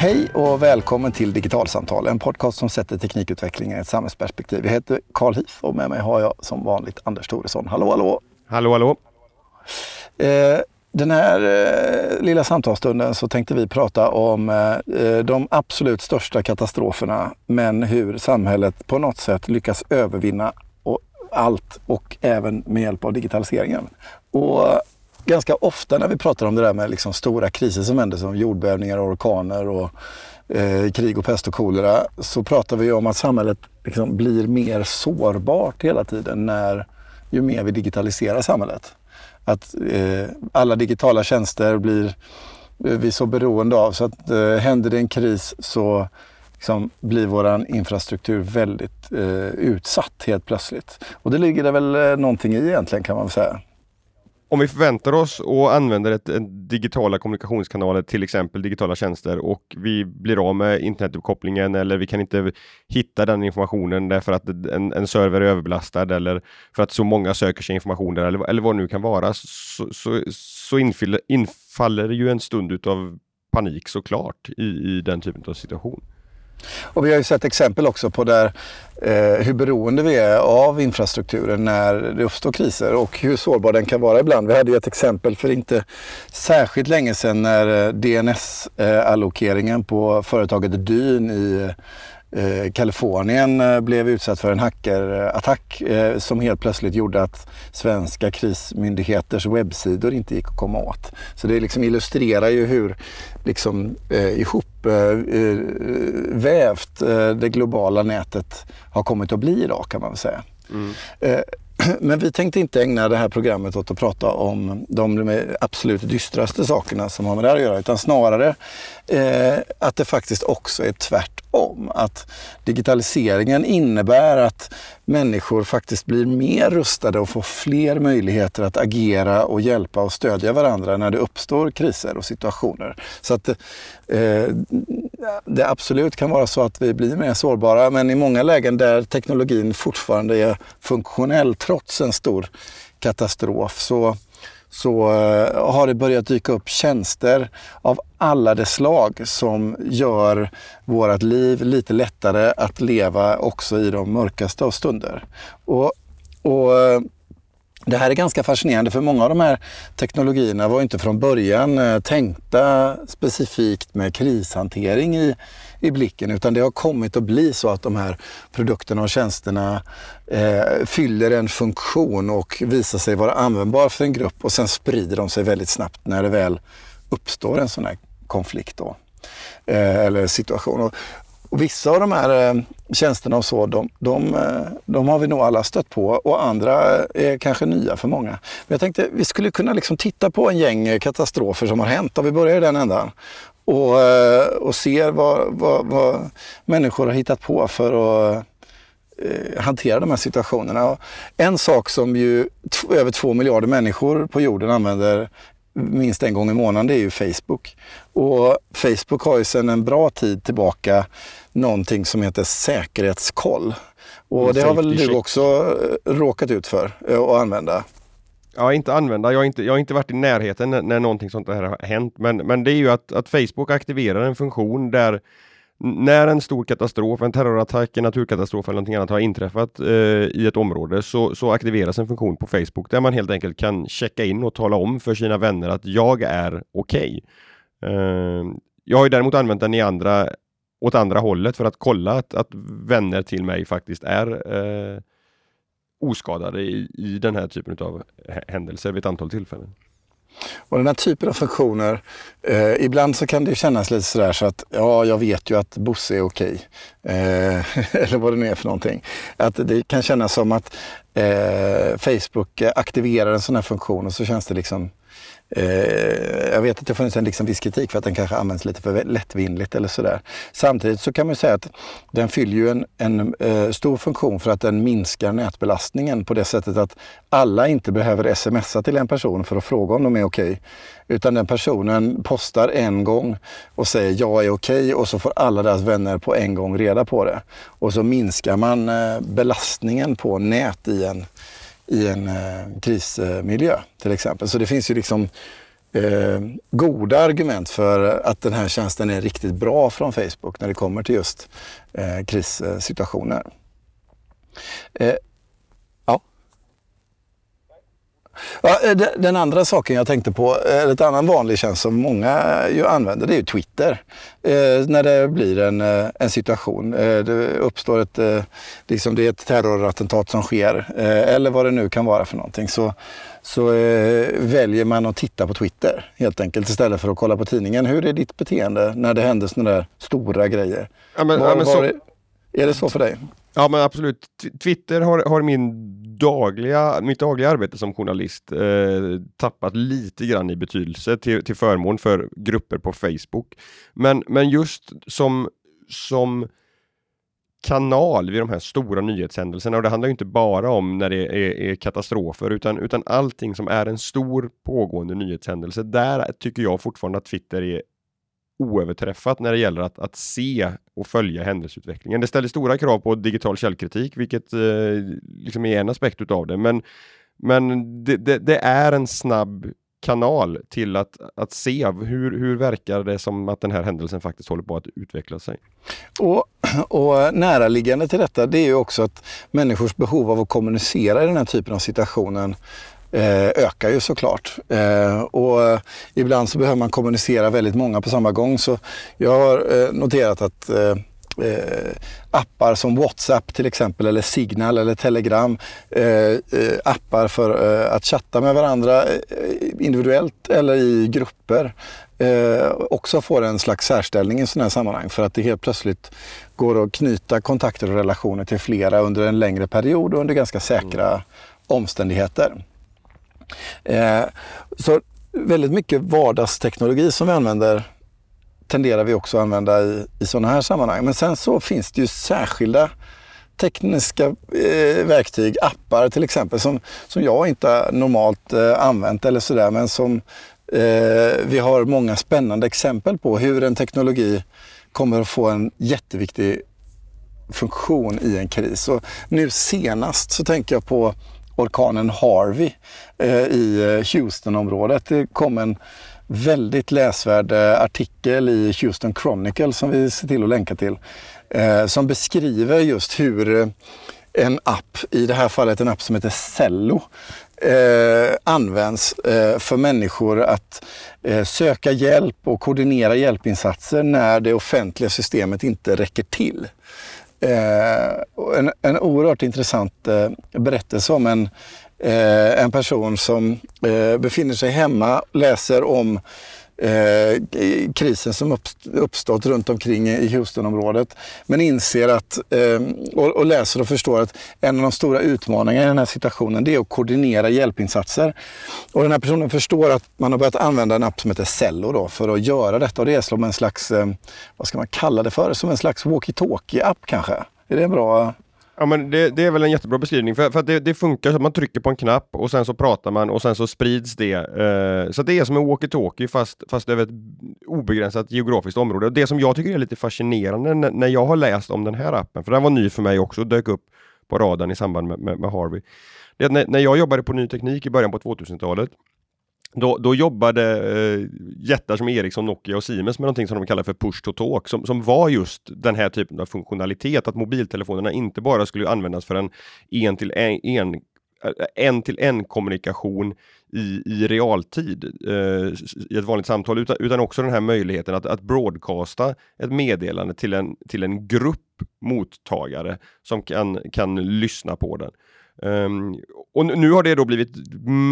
Hej och välkommen till Digitalsamtal, en podcast som sätter teknikutvecklingen i ett samhällsperspektiv. Jag heter Carl Hif och med mig har jag som vanligt Anders Thoresson. Hallå, hallå! Hallå, hallå! Eh, den här eh, lilla samtalsstunden så tänkte vi prata om eh, de absolut största katastroferna, men hur samhället på något sätt lyckas övervinna och allt och även med hjälp av digitaliseringen. Och ganska ofta när vi pratar om det där med liksom stora kriser som händer som jordbävningar, och orkaner och eh, krig och pest och kolera så pratar vi om att samhället liksom blir mer sårbart hela tiden när ju mer vi digitaliserar samhället. Att eh, alla digitala tjänster blir eh, vi så beroende av så att eh, händer det en kris så liksom, blir vår infrastruktur väldigt eh, utsatt helt plötsligt. Och det ligger det väl eh, någonting i egentligen kan man väl säga om vi förväntar oss och använder ett, ett, digitala kommunikationskanaler, till exempel digitala tjänster och vi blir av med internetuppkopplingen eller vi kan inte hitta den informationen därför att en, en server är överbelastad eller för att så många söker sig information där eller, eller vad det nu kan vara så, så, så infaller, infaller ju en stund utav panik såklart i, i den typen av situation. Och vi har ju sett exempel också på där, eh, hur beroende vi är av infrastrukturen när det uppstår kriser och hur sårbar den kan vara ibland. Vi hade ju ett exempel för inte särskilt länge sedan när eh, DNS-allokeringen på företaget Dyn i Eh, Kalifornien eh, blev utsatt för en hackerattack eh, som helt plötsligt gjorde att svenska krismyndigheters webbsidor inte gick att komma åt. Så det liksom illustrerar ju hur liksom, eh, ihopvävt det globala nätet har kommit att bli idag kan man väl säga. Mm. Men vi tänkte inte ägna det här programmet åt att prata om de absolut dystraste sakerna som har med det här att göra, utan snarare eh, att det faktiskt också är tvärtom. Att digitaliseringen innebär att människor faktiskt blir mer rustade och får fler möjligheter att agera och hjälpa och stödja varandra när det uppstår kriser och situationer. Så att eh, det absolut kan vara så att vi blir mer sårbara, men i många lägen där teknologin fortfarande är funktionell trots en stor katastrof så så eh, har det börjat dyka upp tjänster av alla de slag som gör vårt liv lite lättare att leva också i de mörkaste av stunder. Och, och eh, det här är ganska fascinerande för många av de här teknologierna var inte från början eh, tänkta specifikt med krishantering i, i blicken utan det har kommit att bli så att de här produkterna och tjänsterna eh, fyller en funktion och visar sig vara användbara för en grupp och sen sprider de sig väldigt snabbt när det väl uppstår en sån här konflikt då, eh, eller situation. Och, och vissa av de här eh, tjänsterna och så, de, de, eh, de, har vi nog alla stött på och andra är kanske nya för många. Men jag tänkte vi skulle kunna liksom titta på en gäng eh, katastrofer som har hänt, om vi börjar i den ändan. Och, eh, och ser vad, vad, vad människor har hittat på för att hantera de här situationerna. En sak som ju över två miljarder människor på jorden använder minst en gång i månaden, det är ju Facebook. Och Facebook har ju sedan en bra tid tillbaka någonting som heter säkerhetskoll. Och det har väl du också eh, råkat ut för eh, att använda? Ja, inte använda. Jag har inte, jag har inte varit i närheten när, när någonting sånt här har hänt. Men, men det är ju att, att Facebook aktiverar en funktion där när en stor katastrof, en terrorattack, en naturkatastrof eller någonting annat har inträffat eh, i ett område så, så, aktiveras en funktion på Facebook där man helt enkelt kan checka in och tala om för sina vänner att jag är okej. Okay. Eh, jag har ju däremot använt den i andra, åt andra hållet för att kolla att, att vänner till mig faktiskt är eh, oskadade i, i den här typen av händelser vid ett antal tillfällen. Och den här typen av funktioner, eh, ibland så kan det kännas lite sådär så att ja, jag vet ju att Bosse är okej. Eh, eller vad det nu är för någonting. Att det kan kännas som att eh, Facebook aktiverar en sån här funktion och så känns det liksom Eh, jag vet att det funnits en liksom viss kritik för att den kanske används lite för lättvindigt eller sådär. Samtidigt så kan man säga att den fyller ju en, en eh, stor funktion för att den minskar nätbelastningen på det sättet att alla inte behöver smsa till en person för att fråga om de är okej. Okay, utan den personen postar en gång och säger jag är okej okay, och så får alla deras vänner på en gång reda på det. Och så minskar man eh, belastningen på nät i en i en eh, krismiljö till exempel. Så det finns ju liksom eh, goda argument för att den här tjänsten är riktigt bra från Facebook när det kommer till just eh, krissituationer. Eh, ja ja. Eh, den andra saken jag tänkte på, eller ett annan vanlig tjänst som många ju använder, det är ju Twitter. Eh, när det blir en, eh, en situation, eh, det uppstår ett, liksom det är ett terrorattentat som sker, eller vad det nu kan vara för någonting, så så eh, väljer man att titta på Twitter helt enkelt istället för att kolla på tidningen. Hur är ditt beteende när det händer sådana där stora grejer? Ja, men, var, ja, men så... är det så för dig? Ja men absolut. Twitter har, har min dagliga, mitt dagliga arbete som journalist eh, tappat lite grann i betydelse till, till förmån för grupper på Facebook. Men, men just som, som kanal vid de här stora nyhetshändelserna och det handlar inte bara om när det är, är, katastrofer utan, utan allting som är en stor pågående nyhetshändelse. Där tycker jag fortfarande att Twitter är oöverträffat när det gäller att, att se och följa händelseutvecklingen. Det ställer stora krav på digital källkritik, vilket eh, liksom är en aspekt utav det. Men, men det, det, det, är en snabb kanal till att, att se hur, hur verkar det som att den här händelsen faktiskt håller på att utveckla sig. Och, och näraliggande till detta det är ju också att människors behov av att kommunicera i den här typen av situationen Eh, ökar ju såklart. Eh, och ibland så behöver man kommunicera väldigt många på samma gång. Så jag har eh, noterat att eh, appar som WhatsApp till exempel eller Signal eller Telegram. Eh, eh, appar för att chatta med varandra individuellt eller i grupper. Också får en slags särställning i sådana här sammanhang för att det helt plötsligt går att knyta kontakter och relationer till flera under en längre period och under ganska säkra mm. omständigheter. Eh, så väldigt mycket vardagsteknologi som vi använder tenderar vi också att använda i, i sådana här sammanhang. Men sen så finns det ju särskilda tekniska eh, verktyg, appar till exempel, som, som jag inte normalt eh, använt eller sådär, men som eh, vi har många spännande exempel på hur en teknologi kommer att få en jätteviktig funktion i en kris. Och nu senast så tänker jag på orkanen Harvey eh, i eh, Houstonområdet. Det kom en väldigt läsvärd eh, artikel i Houston Chronicle som vi ser till att länka till. Eh, som beskriver just hur eh, en app, i det här fallet en app som heter Cello, eh, används eh, för människor att eh, söka hjälp och koordinera hjälpinsatser när det offentliga systemet inte räcker till. Eh, en, en oerhört intressant eh, berättelse om en eh, en person som eh, befinner sig hemma, läser om eh, krisen som uppstått runt omkring i Houstonområdet. Men inser att, eh, och, och, läser och förstår att en av de stora utmaningarna i den här situationen det är att koordinera hjälpinsatser. Och den här personen förstår att man har börjat använda en app som heter Cello då för att göra detta. Och det är som en slags, eh, vad ska man kalla det för, som en slags walkie-talkie-app kanske. Är det en bra Ja men det, det, är väl en jättebra beskrivning för, för att det, det, funkar så att man trycker på en knapp och sen så pratar man och sen så sprids det. Uh, så det är som en walkie-talkie fast, fast över ett obegränsat geografiskt område. Och det som jag tycker är lite fascinerande när, när jag har läst om den här appen, för den var ny för mig också och dök upp på radarn i samband med, med, med Harvey. Det är att när, när jag jobbade på ny teknik i början på 2000-talet då, då jobbade eh, jättar som Ericsson, Nokia och Siemens med någonting som de kallar för push to talk, som, som var just den här typen av funktionalitet, att mobiltelefonerna inte bara skulle användas för en en till en, en eh, en till en kommunikation i, i realtid eh, i ett vanligt samtal, utan, utan också den här möjligheten att, att broadcasta ett meddelande till en, till en grupp mottagare som kan, kan lyssna på den. Um, och nu har det då blivit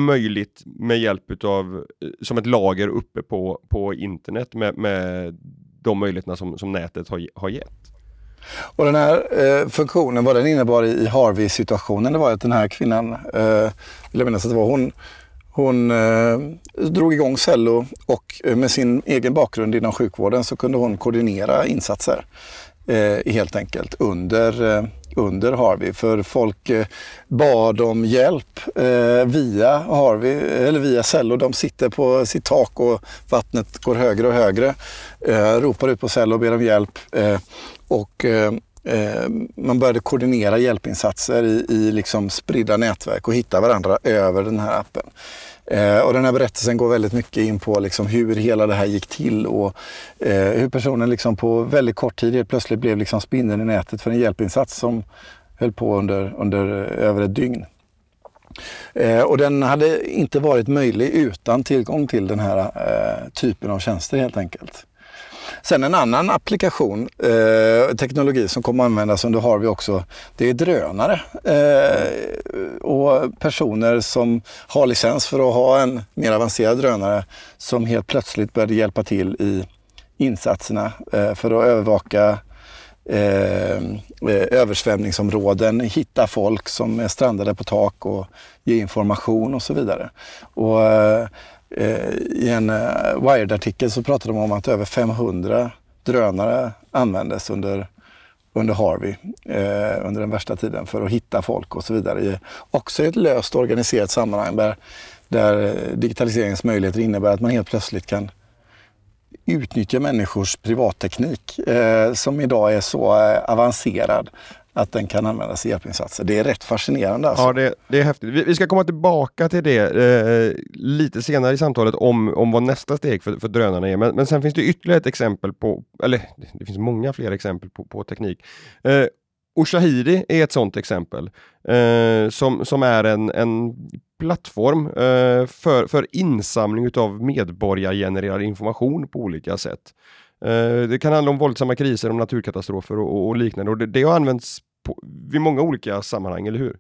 möjligt med hjälp av eh, som ett lager uppe på, på internet med, med de möjligheterna som, som nätet har, har gett. Och den här eh, funktionen, vad den innebar i, Harvey-situationen, det var att den här kvinnan, eh, vill jag minnas att det var hon, hon eh, drog igång Cello och eh, med sin egen bakgrund inom sjukvården så kunde hon koordinera insatser eh, helt enkelt under eh, under Harvey. För folk eh, bad om hjälp eh, via Harvey, eller via Cello. De sitter på sitt tak och vattnet går högre och högre. Eh, ropar ut på Cello och ber om hjälp. Eh, och eh, eh man började koordinera hjälpinsatser i, i liksom spridda nätverk och hitta varandra över den här appen. Eh, och den här berättelsen går väldigt mycket in på liksom hur hela det här gick till och eh, hur personen liksom på väldigt kort tid helt plötsligt blev liksom spindeln i nätet för en hjälpinsats som höll på under, under eh, över ett dygn. Eh, och den hade inte varit möjlig utan tillgång till den här eh, typen av tjänster helt enkelt. Sen en annan applikation, eh, teknologi som kommer att användas under Harvey också, det är drönare. Eh, och personer som har licens för att ha en mer avancerad drönare som helt plötsligt började hjälpa till i insatserna eh, för att övervaka eh, eh översvämningsområden, hitta folk som är strandade på tak och ge information och så vidare. Och, eh, Eh, I en eh, Wired-artikel så pratade de om att över 500 drönare användes under, under Harvey eh, under den värsta tiden för att hitta folk och så vidare. I, också i ett löst organiserat sammanhang där, där digitaliseringens möjligheter innebär att man helt plötsligt kan utnyttja människors privatteknik eh, som idag är så eh, avancerad att den kan användas i hjälpinsatser. Det är rätt fascinerande. Alltså. Ja, det, det är häftigt. Vi, vi, ska komma tillbaka till det eh, lite senare i samtalet om, om vad nästa steg för, för drönarna är. Men, men sen finns det ytterligare ett exempel på, eller det finns många fler exempel på, på teknik. Eh, Oshahidi är ett sådant exempel eh, som, som är en, en plattform eh, för, för insamling av medborgargenererad information på olika sätt. Eh, det kan handla om våldsamma kriser, om naturkatastrofer och, och, och liknande och det, det har använts på, vid många olika sammanhang, eller hur?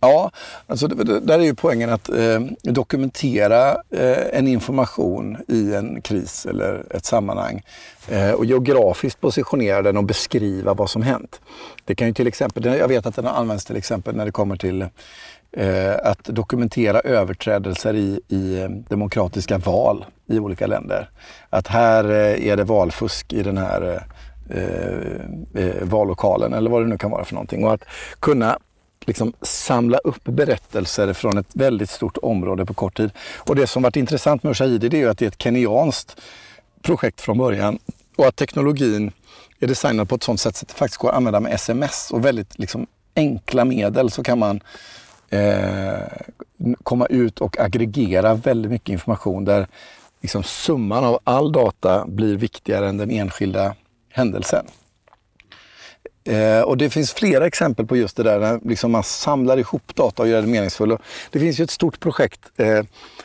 Ja, alltså där är ju poängen att eh, dokumentera eh, en information i en kris eller ett sammanhang eh, och geografiskt positionera den och beskriva vad som hänt. Det kan ju till exempel, jag vet att den har använts till exempel när det kommer till eh, att dokumentera överträdelser i, i eh, demokratiska val i olika länder. Att här eh, är det valfusk i den här eh, Eh, eh, vallokalen eller vad det nu kan vara för någonting. Och att kunna liksom samla upp berättelser från ett väldigt stort område på kort tid. Och det som varit intressant med Ushahidi det är ju att det är ett kenyanskt projekt från början och att teknologin är designad på ett sådant sätt att det faktiskt går att använda med sms och väldigt liksom, enkla medel så kan man eh, komma ut och aggregera väldigt mycket information där liksom, summan av all data blir viktigare än den enskilda händelsen. Eh, och det finns flera exempel på just det där när liksom man samlar ihop data och gör det meningsfullt. Det finns ju ett stort projekt eh,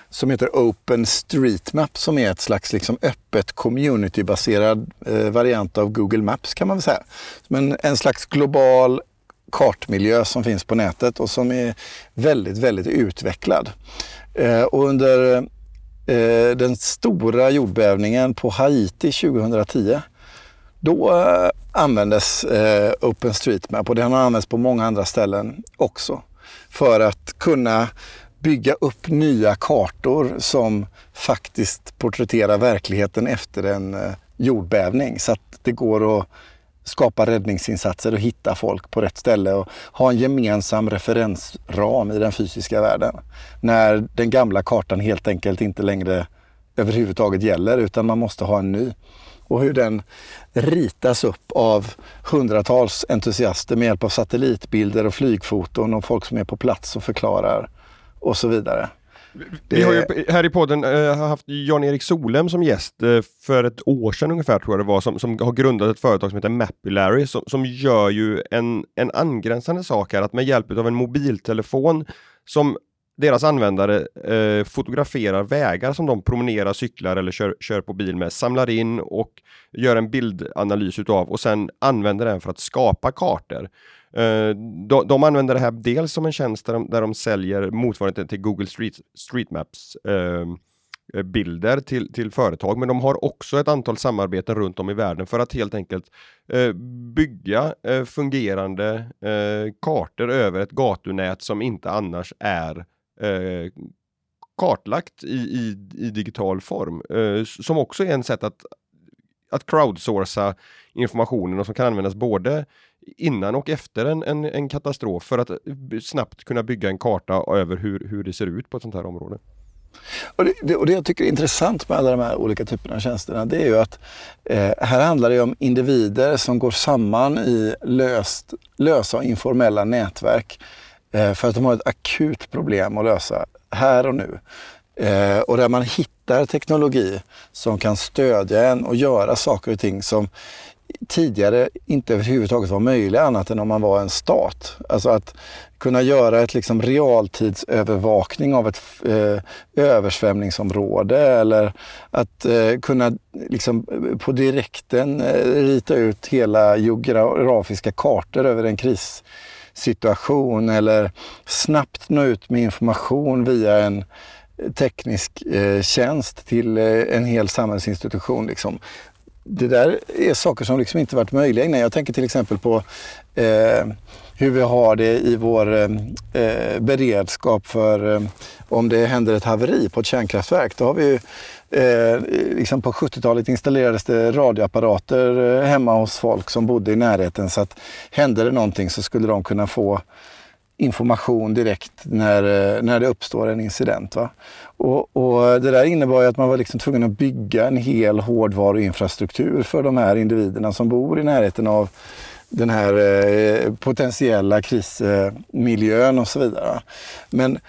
som heter Open Street Map som är ett slags liksom, öppet communitybaserad eh, variant av Google Maps kan man väl säga. Men en slags global kartmiljö som finns på nätet och som är väldigt, väldigt utvecklad. Eh, och under eh, den stora jordbävningen på Haiti 2010 då eh, användes eh, OpenStreetMap och det har använts på många andra ställen också. För att kunna bygga upp nya kartor som faktiskt porträtterar verkligheten efter en eh, jordbävning. Så att det går att skapa räddningsinsatser och hitta folk på rätt ställe och ha en gemensam referensram i den fysiska världen. När den gamla kartan helt enkelt inte längre överhuvudtaget gäller utan man måste ha en ny och hur den ritas upp av hundratals entusiaster med hjälp av satellitbilder och flygfoton och folk som är på plats och förklarar och så vidare. Det... Vi har ju här i podden äh, haft Jan-Erik Solem som gäst äh, för ett år sedan ungefär tror jag det var som, som har grundat ett företag som heter Mapillary som, som gör ju en, en angränsande sak här att med hjälp av en mobiltelefon som deras användare eh, fotograferar vägar som de promenerar, cyklar eller kör, kör, på bil med, samlar in och gör en bildanalys utav och sen använder den för att skapa kartor. Eh, de, de, använder det här dels som en tjänst där de, där de säljer motsvarigheten till Google Street, Street Maps ehm, eh, bilder till, till företag, men de har också ett antal samarbeten runt om i världen för att helt enkelt eh, bygga eh, fungerande eh, kartor över ett gatunät som inte annars är eh, kartlagt i, i, i, digital form. Eh, som också är en sätt att, att crowdsourca informationen och som kan användas både innan och efter en, en, en, katastrof för att eh, snabbt kunna bygga en karta över hur, hur det ser ut på ett sånt här område. Och det, det, och det jag tycker är intressant med alla de här olika typerna av tjänsterna det är ju att eh, här handlar det om individer som går samman i löst, lösa och informella nätverk Eh, för att de har ett akut problem att lösa här och nu. Eh, och där man hittar teknologi som kan stödja en och göra saker och ting som tidigare inte överhuvudtaget var möjliga annat än om man var en stat. Alltså att kunna göra ett liksom realtidsövervakning av ett eh, översvämningsområde eller att eh, kunna liksom på direkten eh, rita ut hela geografiska kartor över en kris situation eller snabbt nå ut med information via en teknisk eh, tjänst till eh, en hel samhällsinstitution. Liksom det där är saker som liksom inte varit möjliga innan. Jag tänker till exempel på eh, hur vi har det i vår eh, eh, beredskap för eh, om det händer ett haveri på ett kärnkraftverk. Då har vi eh, liksom på 70-talet installerades det radioapparater eh, hemma hos folk som bodde i närheten så att hände det någonting så skulle de kunna få information direkt när, eh, när det uppstår en incident. Va? Och, och, det där innebar ju att man var liksom tvungen att bygga en hel hårdvaruinfrastruktur för de här individerna som bor i närheten av den här eh, potentiella krismiljön och så vidare. Men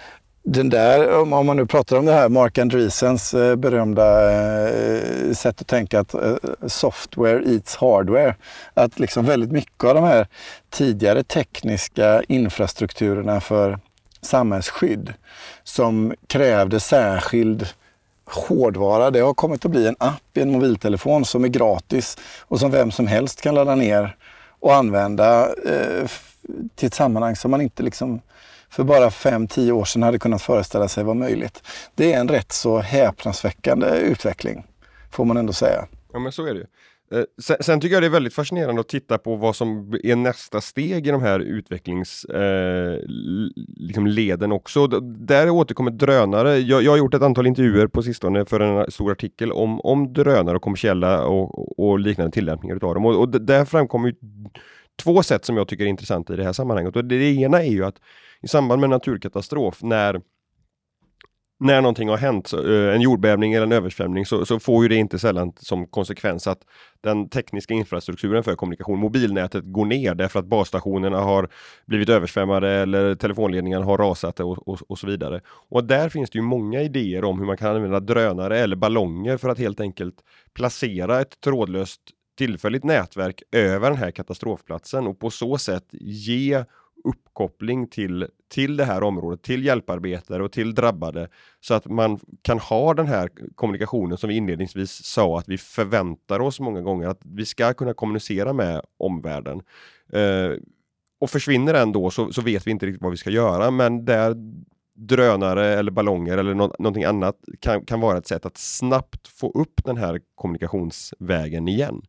den där, om, man nu pratar om det här, Mark Andreessens eh, berömda eh, sätt att tänka att eh, software eats hardware. Att liksom väldigt mycket av de här tidigare tekniska infrastrukturerna för samhällsskydd som krävde särskild hårdvara. Det har kommit att bli en app i en mobiltelefon som är gratis och som vem som helst kan ladda ner och använda eh, till ett sammanhang som man inte liksom för bara 5-10 år sedan hade kunnat föreställa sig var möjligt. Det är en rätt så häpnadsväckande utveckling, får man ändå säga. Ja men så är det ju. Eh, sen, sen, tycker jag det är väldigt fascinerande att titta på vad som är nästa steg i de här utvecklingsleden eh, liksom också. Där återkommer drönare. Jag, jag, har gjort ett antal intervjuer på sistone för en stor artikel om, om drönare och kommersiella och, och liknande tillämpningar utav dem. Och, och där framkommer två sätt som jag tycker är intressanta i det här sammanhanget. Och det, det ena är ju att i samband med naturkatastrof när när någonting har hänt, eh, en jordbävning eller en översvämning, så, så, får ju det inte sällan som konsekvens att den tekniska infrastrukturen för kommunikation, mobilnätet, går ner därför att basstationerna har blivit översvämmade eller telefonledningarna har rasat och, och, och, så vidare. Och där finns det ju många idéer om hur man kan använda drönare eller ballonger för att helt enkelt placera ett trådlöst tillfälligt nätverk över den här katastrofplatsen och på så sätt ge uppkoppling till, till det här området, till hjälparbetare och till drabbade så att man kan ha den här kommunikationen som vi inledningsvis sa att vi förväntar oss många gånger att vi ska kunna kommunicera med omvärlden. Eh, och försvinner den då så, så vet vi inte riktigt vad vi ska göra men där drönare eller ballonger eller nå någonting annat kan, kan vara ett sätt att snabbt få upp den här kommunikationsvägen igen.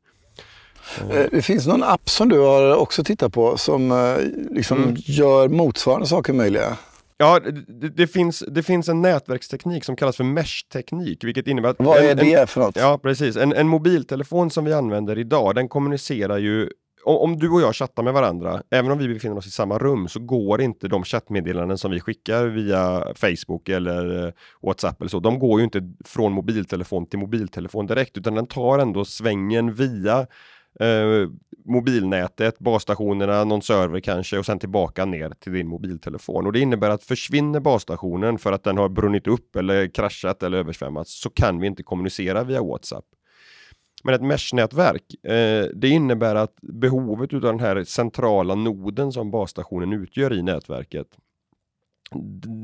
Eh, det finns någon app som du har också tittat på som eh, liksom mm. gör motsvarande saker möjliga. Ja, det, det, finns, det finns en nätverksteknik som kallas för mesh-teknik, vilket innebär att... Vad en, är det för något? Ja, precis. En, en mobiltelefon som vi använder idag, den kommunicerar ju om, om, du och jag chattar med varandra, även om vi befinner oss i samma rum, så går inte de chattmeddelanden som vi skickar via Facebook eller eh, WhatsApp eller så, de går ju inte från mobiltelefon till mobiltelefon direkt, utan den tar ändå svängen via eh, mobilnätet, basstationerna, någon server kanske och sen tillbaka ner till din mobiltelefon. Och det innebär att försvinner basstationen för att den har brunnit upp eller kraschat eller översvämmats så kan vi inte kommunicera via WhatsApp. Men ett meshnätverk, eh, det innebär att behovet av den här centrala noden som basstationen utgör i nätverket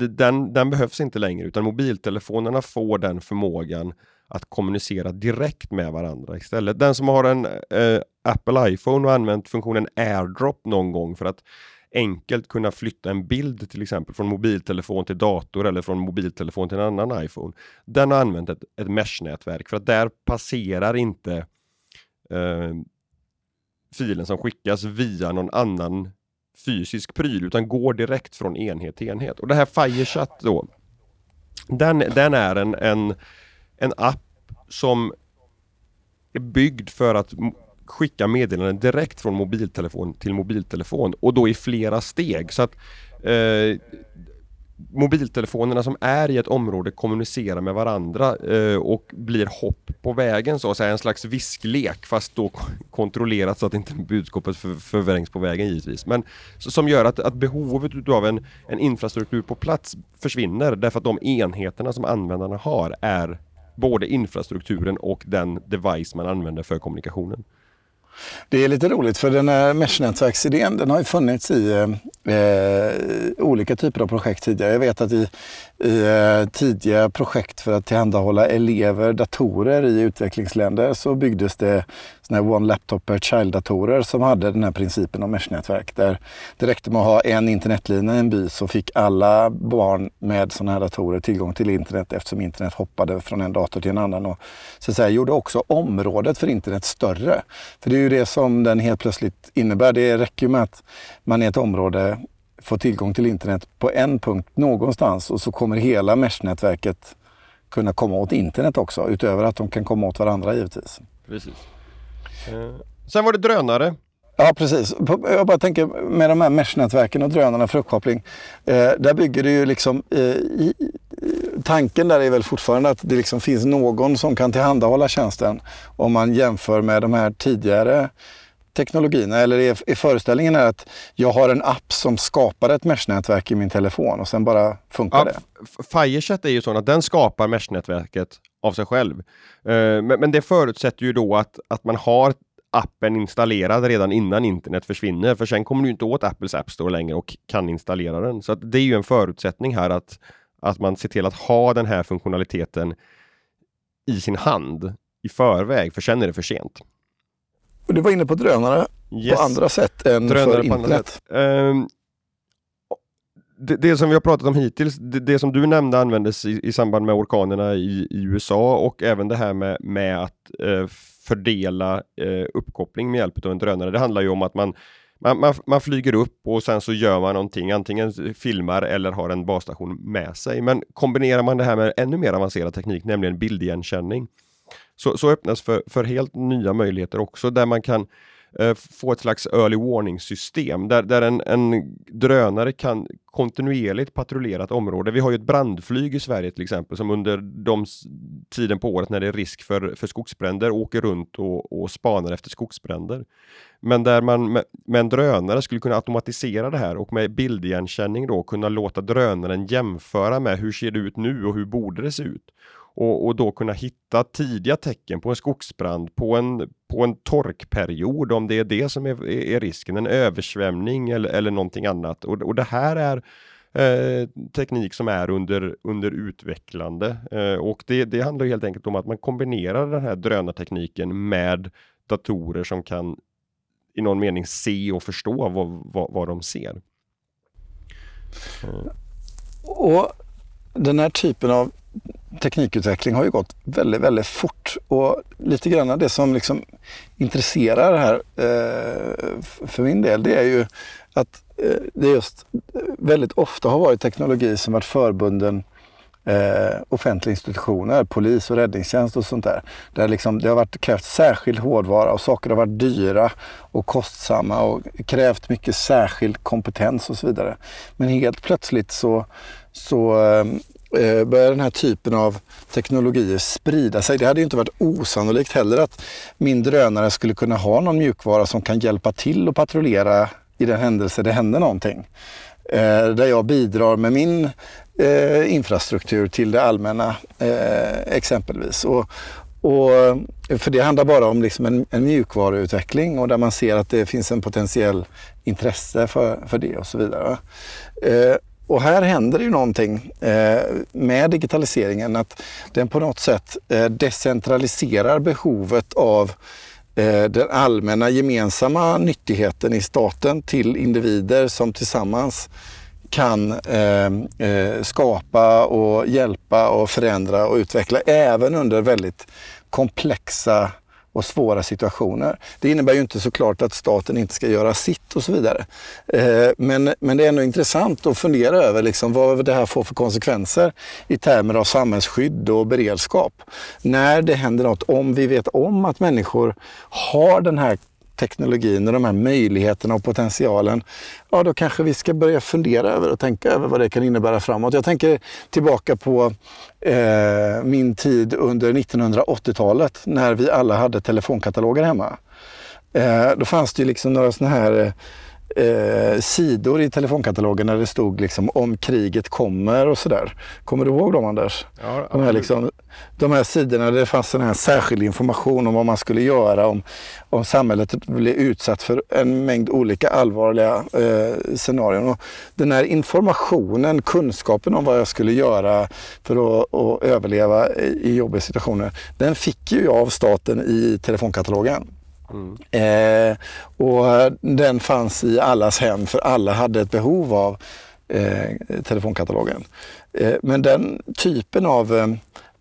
den, den behövs inte längre utan mobiltelefonerna får den förmågan att kommunicera direkt med varandra istället. Den som har en eh, Apple iPhone och använt funktionen AirDrop någon gång för att enkelt kunna flytta en bild till exempel från mobiltelefon till dator eller från mobiltelefon till en annan iPhone. Den har använt ett, ett mesh-nätverk för att där passerar inte eh, filen som skickas via någon annan fysisk pryl utan går direkt från enhet till enhet. Och det här Firechat då, den, den är en, en en app som är byggd för att skicka meddelanden direkt från mobiltelefon till mobiltelefon och då i flera steg. Så att eh, mobiltelefonerna som är i ett område kommunicerar med varandra eh, och blir hopp på vägen så att säga, en slags visklek fast då kontrollerat så att inte budskapet för, förvrängs på vägen givetvis. Men som gör att, att behovet utav en, en infrastruktur på plats försvinner därför att de enheterna som användarna har är både infrastrukturen och den device man använder för kommunikationen. Det är lite roligt för den här Mesh-nätverksidén den har ju funnits i eh, olika typer av projekt tidigare. Jag vet att i, i eh, tidiga projekt för att tillhandahålla elever datorer i utvecklingsländer så byggdes det såna här One Laptop Per Child-datorer som hade den här principen om meshnätverk. Där det räckte med att ha en internetlina i en by så fick alla barn med sådana här datorer tillgång till internet eftersom internet hoppade från en dator till en annan. Och så att säga, gjorde också området för internet större. För det är ju det som den helt plötsligt innebär. Det räcker ju med att man i ett område får tillgång till internet på en punkt någonstans och så kommer hela mesh-nätverket kunna komma åt internet också utöver att de kan komma åt varandra givetvis. Precis. Eh, sen var det drönare. Ja precis. Jag bara tänker med de här meshnätverken och drönarna för uppkoppling. Eh, där bygger det ju liksom eh, i, tanken där är väl fortfarande att det liksom finns någon som kan tillhandahålla tjänsten om man jämför med de här tidigare teknologierna eller är, är föreställningen är att jag har en app som skapar ett meshnätverk i min telefon och sen bara funkar ja, det? Firechat är ju så att den skapar meshnätverket av sig själv. Uh, men, men, det förutsätter ju då att, att man har appen installerad redan innan internet försvinner, för sen kommer du inte åt Apples App Store längre och kan installera den. Så det är ju en förutsättning här att, att man ser till att ha den här funktionaliteten i sin hand i förväg, för sen är det för sent. Och du var inne på drönare yes. på andra sätt än drönare för internet. Det, det, som vi har pratat om hittills, det, det som du nämnde användes i, i samband med orkanerna i, i, USA och även det här med, med att eh, fördela eh, uppkoppling med hjälp av en drönare. Det handlar ju om att man, man, man, man, flyger upp och sen så gör man någonting, antingen filmar eller har en basstation med sig. Men kombinerar man det här med ännu mer avancerad teknik, nämligen bildigenkänning, så, så öppnas för, för helt nya möjligheter också där man kan eh, Eh, få ett slags early warning system där, där en, en drönare kan kontinuerligt patrullera ett område. Vi har ju ett brandflyg i Sverige till exempel som under de tiden på året när det är risk för, för skogsbränder åker runt och, och spanar efter skogsbränder. Men där man med, med, en drönare skulle kunna automatisera det här och med bildigenkänning då kunna låta drönaren jämföra med hur ser det ut nu och hur borde det se ut? Och, och då kunna hitta tidiga tecken på en skogsbrand, på en, på en torkperiod, om det är det som är, är risken, en översvämning eller, eller någonting annat. Och, och det här är eh, teknik som är under, under utvecklande eh, och det, det handlar helt enkelt om att man kombinerar den här drönartekniken med datorer som kan i någon mening se och förstå vad, vad, vad de ser. Och den här typen av teknikutveckling har ju gått väldigt, väldigt fort. Och lite grann det som liksom intresserar här eh, för min del, det är ju att eh, det just väldigt ofta har varit teknologi som varit förbunden eh, offentliga institutioner, polis och räddningstjänst och sånt där. Där liksom, det har varit, krävt särskild hårdvara och saker har varit dyra och kostsamma och krävt mycket särskild kompetens och så vidare. Men helt plötsligt så så Eh, Eh, börjar den här typen av teknologier sprida sig. Det hade ju inte varit osannolikt heller att min drönare skulle kunna ha någon mjukvara som kan hjälpa till att patrullera i den händelse det händer någonting. Eh, där jag bidrar med min eh, infrastruktur till det allmänna eh, exempelvis. Och, och, för det handlar bara om liksom en, en mjukvaruutveckling och där man ser att det finns en potentiell intresse för, för det och så vidare. Och här händer ju någonting eh, med digitaliseringen att den på något sätt eh, decentraliserar behovet av eh, den allmänna gemensamma nyttigheten i staten till individer som tillsammans kan eh, eh, skapa och hjälpa och förändra och utveckla även under väldigt komplexa och svåra situationer. Det innebär ju inte såklart att staten inte ska göra sitt och så vidare. Eh, men, men det är ändå intressant att fundera över liksom vad det här får för konsekvenser i termer av samhällsskydd och beredskap. När det händer något, om vi vet om att människor har den här teknologin och de här möjligheterna och potentialen, ja då kanske vi ska börja fundera över och tänka över vad det kan innebära framåt. Jag tänker tillbaka på eh, min tid under 1980-talet när vi alla hade telefonkataloger hemma. Eh, då fanns det ju liksom några sådana här eh, eh, sidor i telefonkatalogen där det stod liksom om kriget kommer och sådär. Kommer du ihåg dem Anders? Ja, de, här liksom, de här sidorna där det fanns en här särskild information om vad man skulle göra om, om samhället blev utsatt för en mängd olika allvarliga eh, scenarion. Och den här informationen, kunskapen om vad jag skulle göra för att, att överleva i, i jobbiga situationer, den fick ju jag av staten i telefonkatalogen. Mm. Eh, och den fanns i allas hem för alla hade ett behov av eh, telefonkatalogen. Eh, men den typen av eh,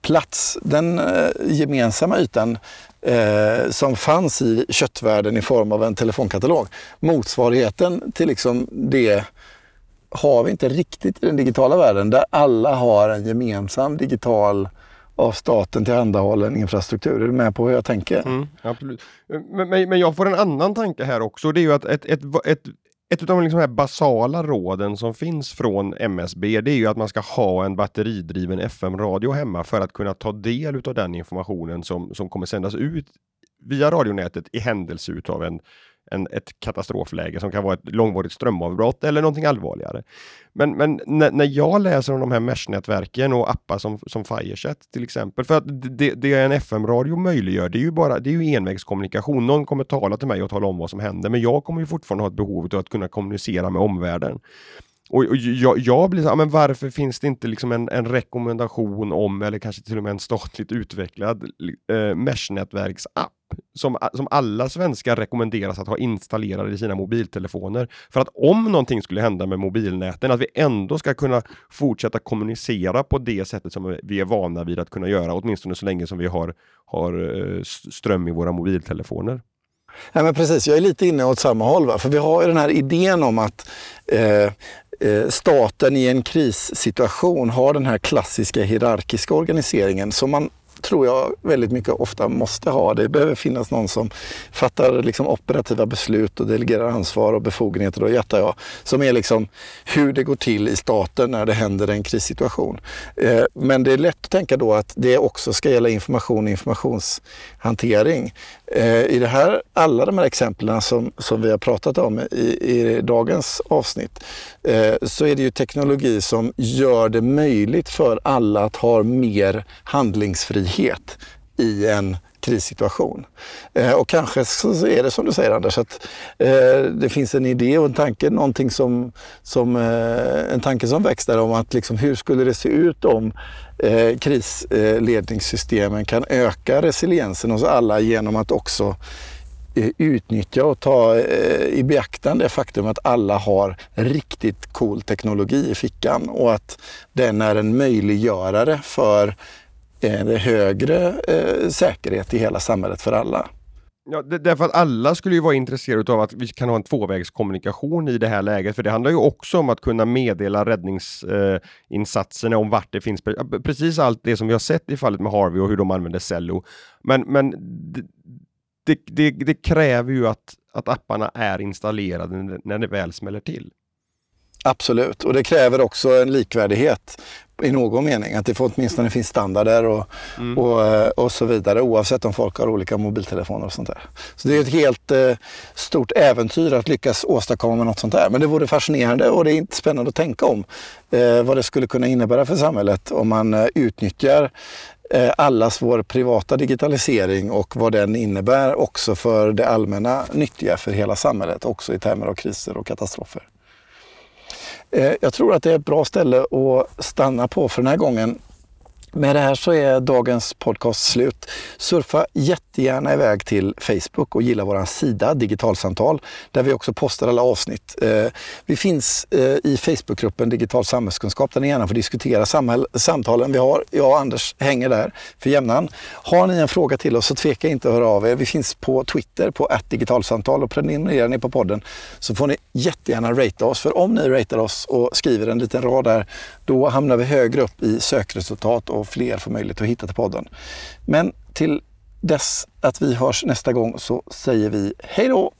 plats, den eh, gemensamma ytan eh, som fanns i köttvärlden i form av en telefonkatalog, motsvarigheten till liksom det har vi inte riktigt i den digitala världen där alla har en gemensam digital av staten tillhandahållen infrastruktur. Är du med på hur jag tänker? Mm, absolut. Men, men, men, jag får en annan tanke här också. Det är ju att ett, ett, ett, ett av de liksom här basala råden som finns från MSB, det är ju att man ska ha en batteridriven FM-radio hemma för att kunna ta del av den informationen som, som kommer sändas ut via radionätet i händelse utav en en, ett katastrofläge som kan vara ett långvarigt strömavbrott eller någonting allvarligare. Men, men när, när jag läser om de här Mesh-nätverken och appar som, som Firechat till exempel, för att det, det en FM-radio möjliggör, det är ju bara det är ju envägskommunikation. Någon kommer tala till mig och tala om vad som händer, men jag kommer ju fortfarande ha ett behov av att kunna kommunicera med omvärlden. Och, och jag, jag, blir så här, men varför finns det inte liksom en, en, rekommendation om, eller kanske till och med en statligt utvecklad eh, Mesh-nätverksapp som, som alla svenskar rekommenderas att ha installerade i sina mobiltelefoner. För att om någonting skulle hända med mobilnäten, att vi ändå ska kunna fortsätta kommunicera på det sättet som vi är vana vid att kunna göra, åtminstone så länge som vi har, har eh, ström i våra mobiltelefoner. Ja, men precis, jag är lite inne åt samma håll. Va? För vi har ju den här idén om att eh, eh staten i en krissituation har den här klassiska hierarkiska organiseringen som man tror jag väldigt mycket ofta måste ha. Det behöver finnas någon som fattar liksom operativa beslut och delegerar ansvar och befogenheter, och jättar jag, som är liksom hur det går till i staten när det händer en krissituation. Eh, men det är lätt att tänka då att det också ska gälla information och informations Eh, I det här, alla de här exemplen som, som vi har pratat om i, i dagens avsnitt eh, så är det ju teknologi som gör det möjligt för alla att ha mer handlingsfrihet i en krissituation. Eh, och kanske så är det som du säger Anders, att eh, det finns en idé och en tanke, någonting som, som, eh, en tanke som växer om att liksom, hur skulle det se ut om eh, krisledningssystemen kan öka resiliensen hos alla genom att också eh, utnyttja och ta eh, i beaktande det faktum att alla har riktigt cool teknologi i fickan och att den är en möjliggörare för en högre eh, säkerhet i hela samhället för alla. Ja, därför att alla skulle ju vara intresserade av att vi kan ha en tvåvägskommunikation i det här läget, för det handlar ju också om att kunna meddela räddningsinsatserna eh, om vart det finns. Precis allt det som vi har sett i fallet med Harvey och hur de använder Cello. Men, men det, det, det, kräver ju att, att apparna är installerade när det väl smäller till. Absolut, och det kräver också en likvärdighet i någon mening. Att det får åtminstone finns standarder och, mm. och, eh, och så vidare oavsett om folk har olika mobiltelefoner och sånt där. Så det är ett helt eh, stort äventyr att lyckas åstadkomma något sånt där. Men det vore fascinerande och det är inte spännande att tänka om eh, vad det skulle kunna innebära för samhället om man eh, utnyttjar eh, allas vår privata digitalisering och vad den innebär också för det allmänna nyttiga för hela samhället, också i termer av kriser och katastrofer. Eh, jag tror att det är ett bra ställe att stanna på för den här gången. Med det här så är dagens podcast slut. Surfa jättegärna iväg till Facebook och gilla vår sida Digitalsamtal där vi också postar alla avsnitt. Eh, vi finns eh, i Facebookgruppen Digital samhällskunskap där ni gärna får diskutera samtalen vi har. Jag och Anders hänger där för jämnan. Har ni en fråga till oss så tveka inte att höra av er. Vi finns på Twitter på digitalsamtal och prenumererar ni på podden så får ni jättegärna ratea oss. För om ni ratear oss och skriver en liten rad där då hamnar vi högre upp i sökresultat och fler får möjlighet att hitta till podden. Men till dess att vi hörs nästa gång så säger vi hej då!